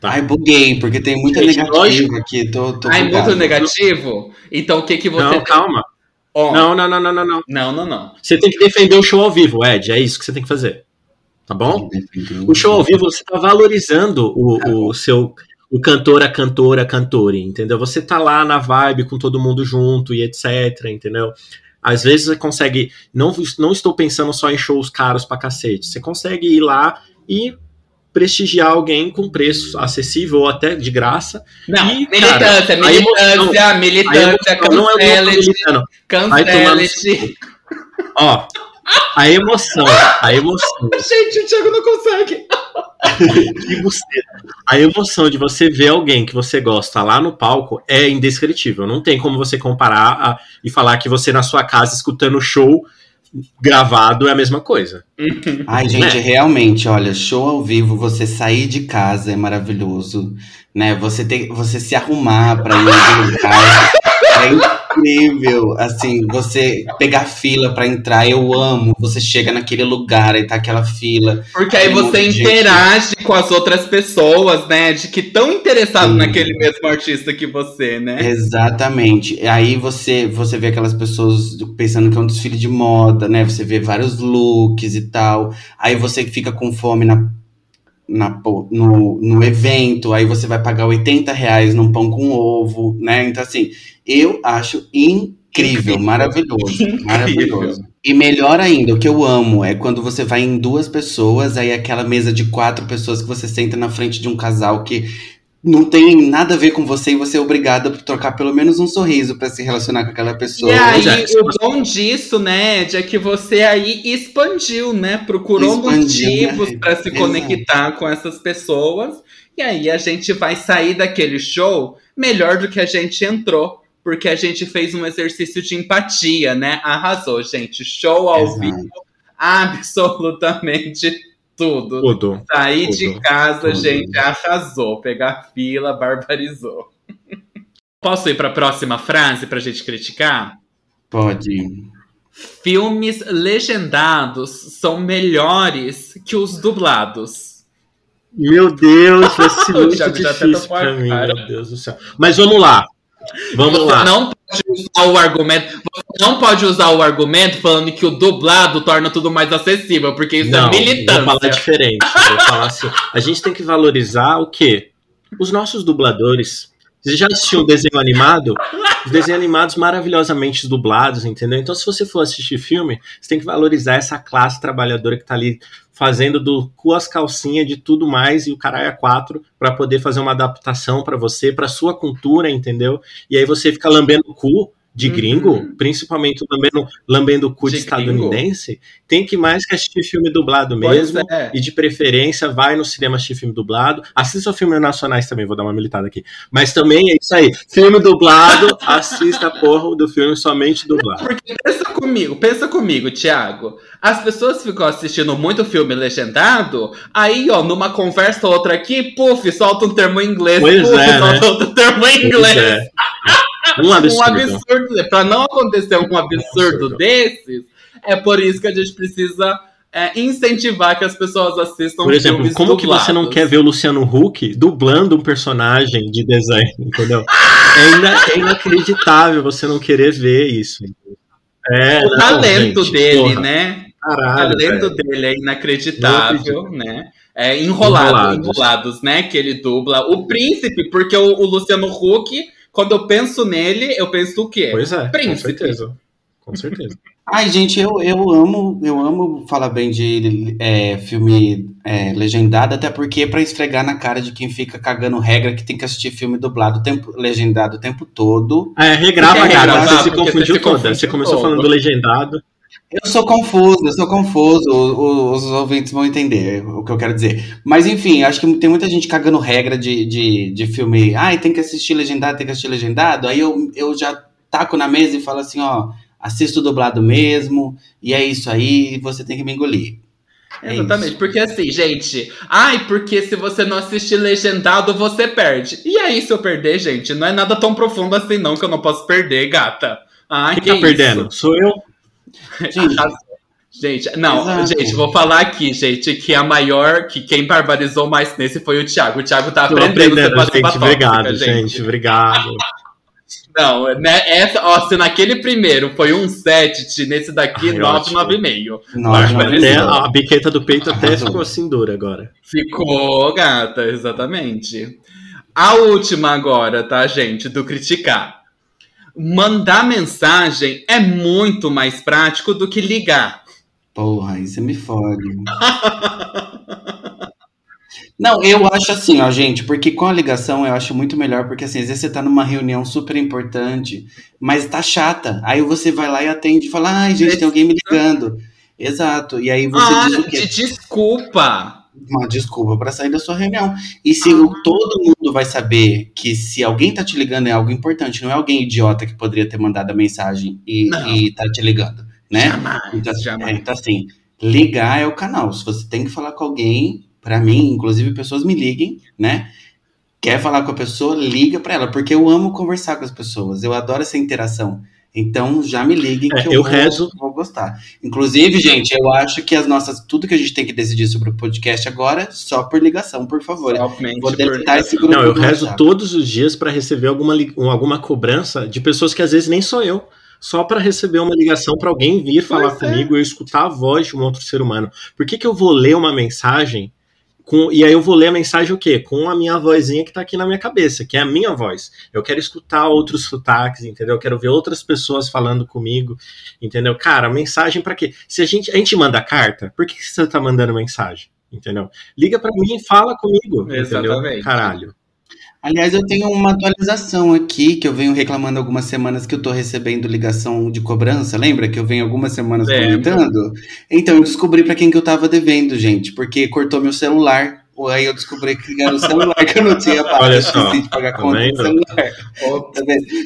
Tá. Ai, buguei, porque tem muita Gente, negativa lógico. aqui. Tô, tô Ai, muito negativo? Então o que que você... Não, calma. Ó, Não, não, não, não, não, não. não, não, não. Você tem que defender o show ao vivo, Ed. É isso que você tem que fazer. Tá bom? O show ao vivo você tá valorizando o, o seu o cantor, a cantora, a cantora, entendeu? Você tá lá na vibe com todo mundo junto e etc, entendeu? Às vezes você consegue, não, não estou pensando só em shows caros pra cacete, você consegue ir lá e prestigiar alguém com preço acessível ou até de graça. Não, E, militância, cara, militância, A militância, emoção não é tomar no cancele. Ó, a emoção, a emoção Gente, o Thiago não consegue. que você, a emoção de você ver alguém que você gosta lá no palco é indescritível. Não tem como você comparar a- e falar que você na sua casa escutando o show gravado é a mesma coisa. Ai, gente, Né? realmente, olha, show ao vivo, você sair de casa é maravilhoso, né? Você ter, você se arrumar pra ir em lugar é incrível. Assim, você pegar fila pra entrar, eu amo. Você chega naquele lugar e tá aquela fila. Porque aí você de gente. interage com as outras pessoas, né? De que estão interessados naquele mesmo artista que você, né? Exatamente. Aí você, você vê aquelas pessoas pensando que é um desfile de moda, né? Você vê vários looks e tal. Aí você fica com fome na, na, no, no evento, aí você vai pagar 80 reais num pão com ovo, né? Então, assim, eu acho incrível, Incrível. maravilhoso. Incrível. Maravilhoso. E melhor ainda, o que eu amo é quando você vai em duas pessoas, aí aquela mesa de quatro pessoas que você senta na frente de um casal que não tem nada a ver com você e você é obrigado a trocar pelo menos um sorriso pra se relacionar com aquela pessoa. E aí, é, o bom disso, né, Ed, é que você aí expandiu, né? Procurou Expandiu, motivos né? pra se Exato. conectar com essas pessoas. E aí a gente vai sair daquele show melhor do que a gente entrou. Porque a gente fez um exercício de empatia, né? Arrasou, gente. Show ao Exato. vivo, absolutamente tudo. Tudo. Sair de Tudo. casa, Tudo. gente, arrasou. Pegar fila, barbarizou. Posso ir para a próxima frase para a gente criticar? Pode. Filmes legendados são melhores que os dublados. Meu Deus, vai ser muito já difícil a pra mim, meu Deus do céu. Mas vamos lá. Vamos Você lá. não pode usar o argumento. Você não pode usar o argumento falando que o dublado torna tudo mais acessível, porque isso Não, é militância. Vou falar diferente. Vou falar assim. A gente tem que valorizar o quê? Os nossos dubladores. Você já assistiu um desenho animado? Os desenhos animados maravilhosamente dublados, entendeu? Então, se você for assistir filme, você tem que valorizar essa classe trabalhadora que tá ali fazendo do cu as calcinhas de tudo mais e o caralho a quatro para poder fazer uma adaptação para você, para sua cultura, entendeu? E aí você fica lambendo o cu de Uhum. gringo, principalmente lambendo, lambendo o cu de, estadunidense, tem que mais que assistir filme dublado mesmo. é. E de preferência, vai no cinema assistir filme dublado. Assista filmes nacionais também, vou dar uma militada aqui. Mas também é isso aí. Filme dublado, assista a porra do filme somente dublado. Porque pensa comigo, pensa comigo, Thiago. As pessoas ficam assistindo muito filme legendado, aí, ó, numa conversa ou outra aqui, puf, solta um termo em inglês, Pois puf, é, solta outro termo em inglês. Pois é. Um Um absurdo. absurdo. Pra não acontecer um absurdo absurdo. desses, é por isso que a gente precisa é, incentivar que as pessoas assistam Por exemplo, como que você não dublados. quer ver o Luciano Huck dublando um personagem de desenho, entendeu? É, ina- é inacreditável você não querer ver isso. É, O não, talento gente, dele, porra, né? O Caralho, talento velho. dele é inacreditável, né? É enrolado, Enrolados. enrolados. né? Que ele dubla. O príncipe, porque o, o Luciano Huck, quando eu penso nele, eu penso o quê? Pois é, com Príncipe. certeza. Com certeza. Ai, gente, eu, eu amo, eu amo falar bem de é, filme é, legendado, até porque é pra esfregar na cara de quem fica cagando regra que tem que assistir filme dublado o tempo, legendado o tempo todo. É, regrava, é cara. Você se confundiu você se toda. Você começou todo. falando do legendado. Eu sou confuso, eu sou confuso, o- o- os ouvintes vão entender o que eu quero dizer. Mas enfim, acho que tem muita gente cagando regra de, de, de filme. Ai, tem que assistir legendado, tem que assistir legendado. Aí eu, eu já taco na mesa e falo assim, ó, assisto dublado mesmo, e é isso aí, você tem que me engolir. É Exatamente, isso. porque assim, gente, ai, porque se você não assistir legendado, você perde. E aí, se eu perder, gente, não é nada tão profundo assim, não, que eu não posso perder, gata. Ai, Quem que tá isso? perdendo? Sou eu. Gente. Gente, não, Exato. gente, vou falar aqui, gente, que a maior, que quem barbarizou mais nesse foi o Thiago. O Thiago tá Tô aprendendo, aprendendo, ser gente. tóxica, Obrigado, gente. Obrigado. Não, né, essa, ó, se naquele primeiro foi um 7, nesse daqui, Ai, 9, ótimo. 9,5. Nove, nove, Até a biqueta do peito até ficou assim dura agora. Ficou, gata, exatamente. A última agora, tá, gente, do criticar. Mandar mensagem é muito mais prático do que ligar. Porra, aí você me fode. Não, eu acho assim, ó, gente, porque com a ligação eu acho muito melhor, porque assim, às vezes você tá numa reunião super importante, mas tá chata. Aí você vai lá e atende e fala, ai, gente, tem alguém me ligando. Exato. E aí você ah, diz o quê? de desculpa. Uma desculpa pra sair da sua reunião. E se o- todo mundo vai saber que se alguém tá te ligando é algo importante, não é alguém idiota que poderia ter mandado a mensagem e, Não. e tá te ligando, né? Jamais, Então, jamais. é, então, assim, ligar é o canal. Se você tem que falar com alguém, pra mim, inclusive pessoas me liguem, né? Quer falar com a pessoa, liga pra ela, porque eu amo conversar com as pessoas. Eu adoro essa interação. Então, já me liguem É, que eu, eu vou, rezo- vou gostar. Inclusive, gente, eu acho que as nossas. Tudo que a gente tem que decidir sobre o podcast agora, só por ligação, por favor. Vou por deletar esse ligação. grupo. Não, eu rezo WhatsApp. todos os dias para receber alguma, um, alguma cobrança de pessoas que às vezes nem sou eu. Só para receber uma ligação para alguém vir falar é. comigo e eu escutar a voz de um outro ser humano. Por que, que eu vou ler uma mensagem com, e aí eu vou ler a mensagem o quê? Com a minha vozinha que tá aqui na minha cabeça, que é a minha voz. Eu quero escutar outros sotaques, entendeu? Eu quero ver outras pessoas falando comigo, entendeu? Cara, mensagem para quê? Se a gente, a gente manda carta, por que, você tá mandando mensagem? Entendeu? Liga para mim e fala comigo, entendeu? Exatamente. Caralho. Aliás, eu tenho uma atualização aqui que eu venho reclamando algumas semanas que eu tô recebendo ligação de cobrança. Lembra que eu venho algumas semanas comentando? Então, eu descobri pra quem que eu tava devendo, gente, porque cortou meu celular. Aí eu descobri que era o celular que eu não tinha pago. Olha só, de pagar tá conta do celular. Tá?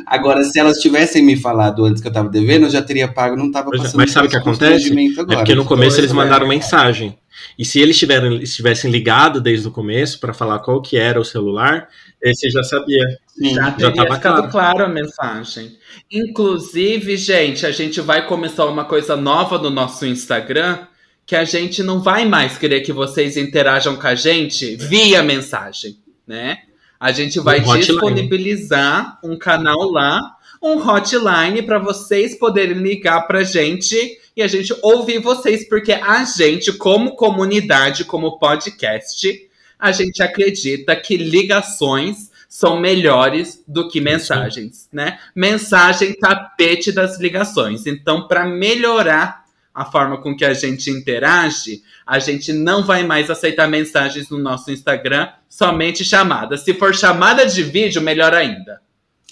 Agora, se elas tivessem me falado antes que eu tava devendo, eu já teria pago, não tava Pois é, passando mas sabe o que acontece? É Agora. porque no começo eles Pois é. mandaram mensagem. E se eles tiveram, estivessem ligado desde o começo para falar qual que era o celular, esse já sabia. Sim. Já, Já teria tava ficado claro. claro a mensagem. Inclusive, gente, a gente vai começar uma coisa nova no nosso Instagram, que a gente não vai mais querer que vocês interajam com a gente via mensagem, né? A gente vai Um disponibilizar um canal lá, um hotline para vocês poderem ligar pra gente e a gente ouvir vocês, porque a gente, como comunidade, como podcast, a gente acredita que ligações são melhores do que mensagens, né? Mensagem tapete das ligações. Então, para melhorar a forma com que a gente interage, a gente não vai mais aceitar mensagens no nosso Instagram, somente chamadas. Se for chamada de vídeo, melhor ainda.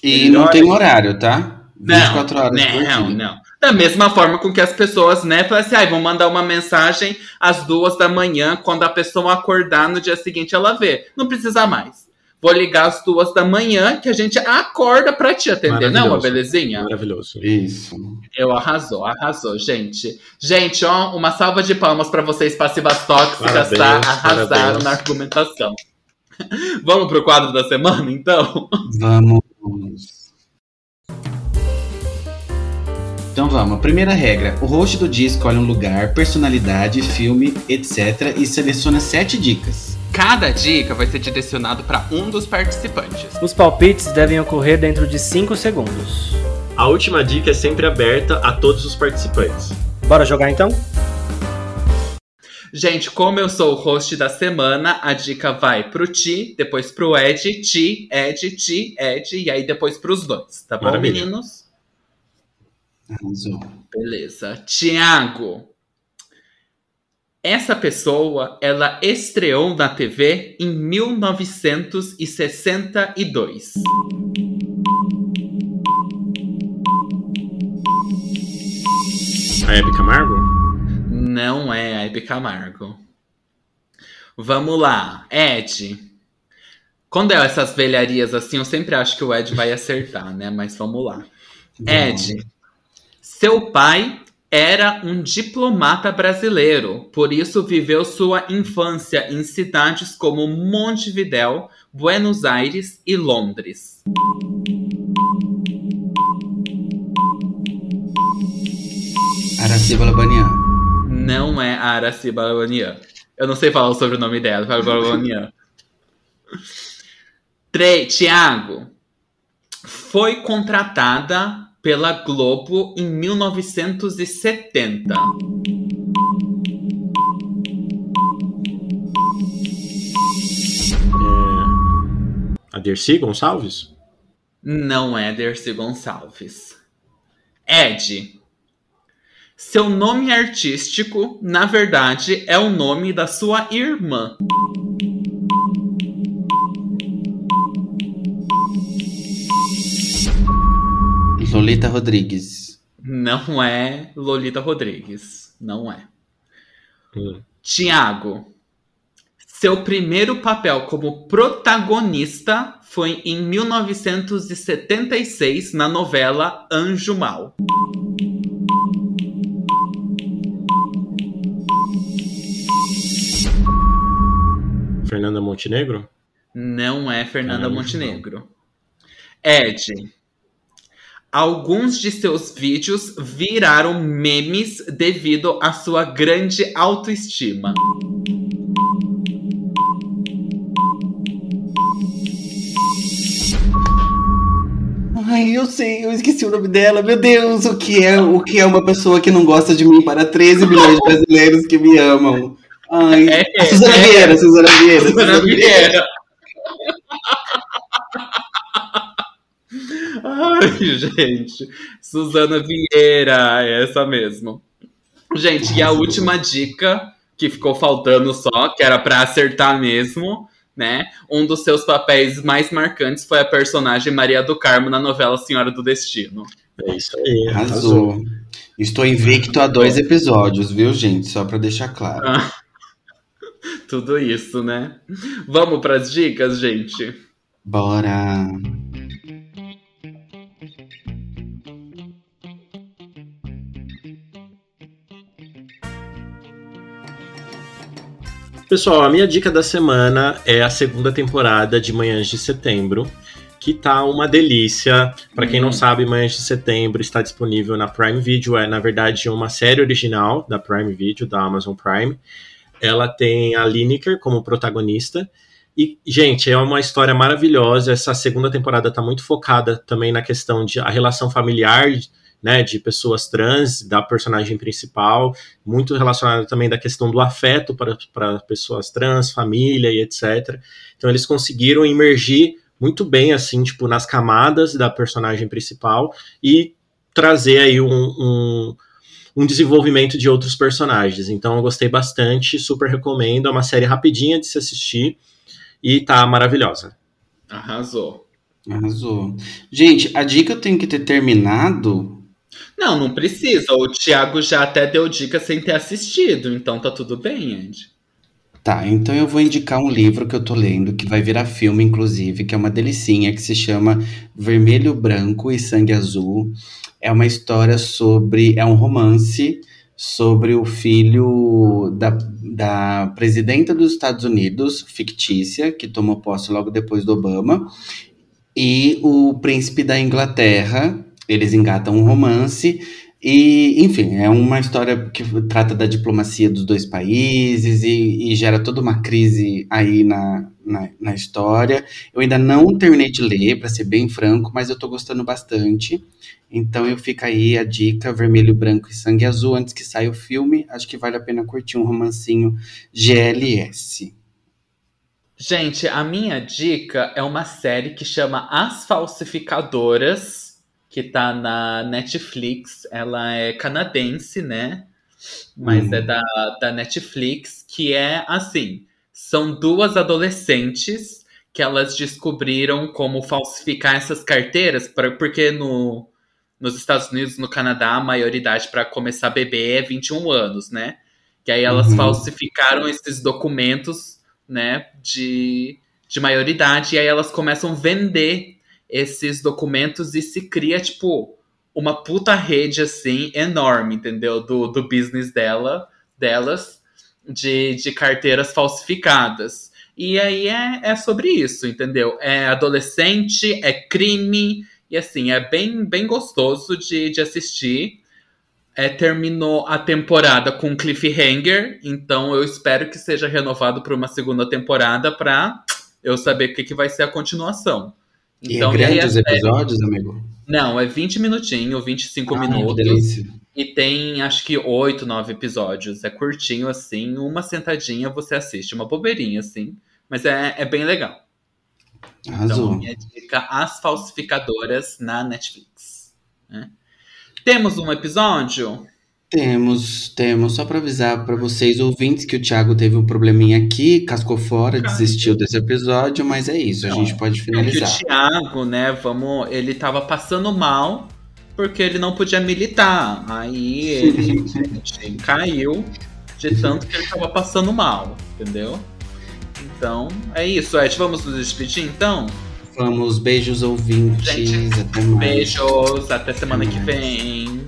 E não tem horário, tá? Não, 24 horas por não, não. Da mesma forma com que as pessoas, né, falam assim, ah, vão mandar uma mensagem às duas da manhã, quando a pessoa acordar no dia seguinte ela vê. Não precisa mais. Vou ligar às duas da manhã que a gente acorda pra te atender. Não, uma Maravilhoso. belezinha? Maravilhoso. Isso. Eu arrasou, arrasou, gente. Gente, ó, uma salva de palmas pra vocês passivas tóxicas, Parabéns, tá? Arrasaram parabéns. na argumentação. Vamos pro quadro da semana, então? Vamos. Então vamos. Primeira regra: o host do dia escolhe um lugar, personalidade, filme, etc. e seleciona sete dicas. Cada dica vai ser direcionado para um dos participantes. Os palpites devem ocorrer dentro de 5 segundos. A última dica é sempre aberta a todos os participantes. Bora jogar então? Gente, como eu sou o host da semana, a dica vai pro Ti, depois pro Ed, Ti, Ed, Ti, Ed, e aí depois pros dois, tá bom, Maravilha. meninos? Arrasou. Beleza. Tiago. Essa pessoa, ela estreou na TV em 1962. A Hebe Camargo? Não é a Hebe Camargo. Vamos lá, Ed. Quando é essas velharias assim, eu sempre acho que o Ed vai acertar, né? Mas vamos lá. Ed, seu pai era um diplomata brasileiro, por isso viveu sua infância em cidades como Montevidéu, Buenos Aires e Londres. Araciba Labanian. Não é a Araci Balonian. Eu não sei falar o sobrenome dela, Balonian. Três, Tiago. Foi contratada pela Globo em 1970. A Dercy Gonçalves? Não é Dercy Gonçalves. Ed. Seu nome artístico, na verdade, é o nome da sua irmã. Lolita Rodrigues. Não é Lolita Rodrigues. Não é. Hum. Tiago. Seu primeiro papel como protagonista foi em 1976 na novela Anjo Mal. Fernanda Montenegro? Não é Fernanda Montenegro. Ed. Alguns de seus vídeos viraram memes devido à sua grande autoestima. Ai, eu sei, eu esqueci o nome dela. Meu Deus, o que é, o que é uma pessoa que não gosta de mim para 13 milhões de brasileiros que me amam? Ai, É, a Suzana é. Vieira, Suzana Vieira. Suzana Vieira. Ai, gente. Suzana Vieira, é essa mesmo. Gente, e a última dica que ficou faltando só, que era pra acertar mesmo, né? Um dos seus papéis mais marcantes foi a personagem Maria do Carmo na novela Senhora do Destino. É isso aí. Arrasou. Arrasou. Estou invicto a dois episódios, viu, gente? Só pra deixar claro. Ah. Tudo isso, né? Vamos pras dicas, gente? Bora. Pessoal, a minha dica da semana é a segunda temporada de Manhãs de Setembro, que tá uma delícia. Pra quem Hum. não sabe, Manhãs de Setembro está disponível na Prime Video, é na verdade uma série original da Prime Video, da Amazon Prime. Ela tem a Lineker como protagonista. E, gente, é uma história maravilhosa. Essa segunda temporada tá muito focada também na questão de a relação familiar, né, de pessoas trans, da personagem principal, muito relacionada também da questão do afeto para, para pessoas trans, família e etc. Então eles conseguiram imergir muito bem, assim, tipo, nas camadas da personagem principal e trazer aí um, um, um desenvolvimento de outros personagens. Então eu gostei bastante, super recomendo. É uma série rapidinha de se assistir e tá maravilhosa. Arrasou. Arrasou. Gente, a dica eu tenho que ter terminado. Não, não precisa. O Thiago já até deu dica sem ter assistido, então tá tudo bem, Andy. Tá, então eu vou indicar um livro que eu tô lendo, que vai virar filme, inclusive, que é uma delicinha, que se chama Vermelho, Branco e Sangue Azul. É uma história sobre. É um romance sobre o filho da, da presidenta dos Estados Unidos, fictícia, que tomou posse logo depois do Obama, e o príncipe da Inglaterra. Eles engatam um romance. E, enfim, é uma história que trata da diplomacia dos dois países e, e gera toda uma crise aí na, na, na história. Eu ainda não terminei de ler, para ser bem franco, mas eu tô gostando bastante. Então eu fico aí a dica: Vermelho, Branco e Sangue Azul, antes que saia o filme. Acho que vale a pena curtir um romancinho GLS. Gente, a minha dica é uma série que chama As Falsificadoras, que tá na Netflix. Ela é canadense, né? Mas Uhum. é da, da Netflix, que é assim: são duas adolescentes que elas descobriram como falsificar essas carteiras, pra, porque no, nos Estados Unidos, no Canadá, a maioridade para começar a beber é 21 anos, né? Que aí elas Uhum. falsificaram esses documentos, né, de, de maioridade, e aí elas começam a vender esses documentos e se cria, tipo, uma puta rede, assim, enorme, entendeu? Do, do business dela, delas, de, de carteiras falsificadas. E aí é, é sobre isso, entendeu? É adolescente, é crime, e assim, é bem, bem gostoso de, de assistir. é, terminou a temporada com cliffhanger, então eu espero que seja renovado para uma segunda temporada para eu saber o que, que vai ser a continuação. Então, e é grande os episódios, amigo? Não, é 20 minutinhos, 25 ah, minutos. delícia. E tem acho que 8, 9 episódios. É curtinho assim, uma sentadinha você assiste, uma bobeirinha assim, mas é, é bem legal. Arrasou. Então, minha dica: As Falsificadoras na Netflix. Né? Temos um episódio? Temos, temos. Só para avisar para vocês, ouvintes, que o Thiago teve um probleminha aqui, cascou fora, Caramba. desistiu desse episódio, mas é isso, a Não, gente pode finalizar. É que o Thiago, né, vamos, ele tava passando mal porque ele não podia militar. Aí ele caiu de tanto que ele tava passando mal, entendeu? Então, é isso, Ed. Vamos nos despedir então? Vamos, beijos ouvintes. Gente, até mais. Beijos, até semana que vem.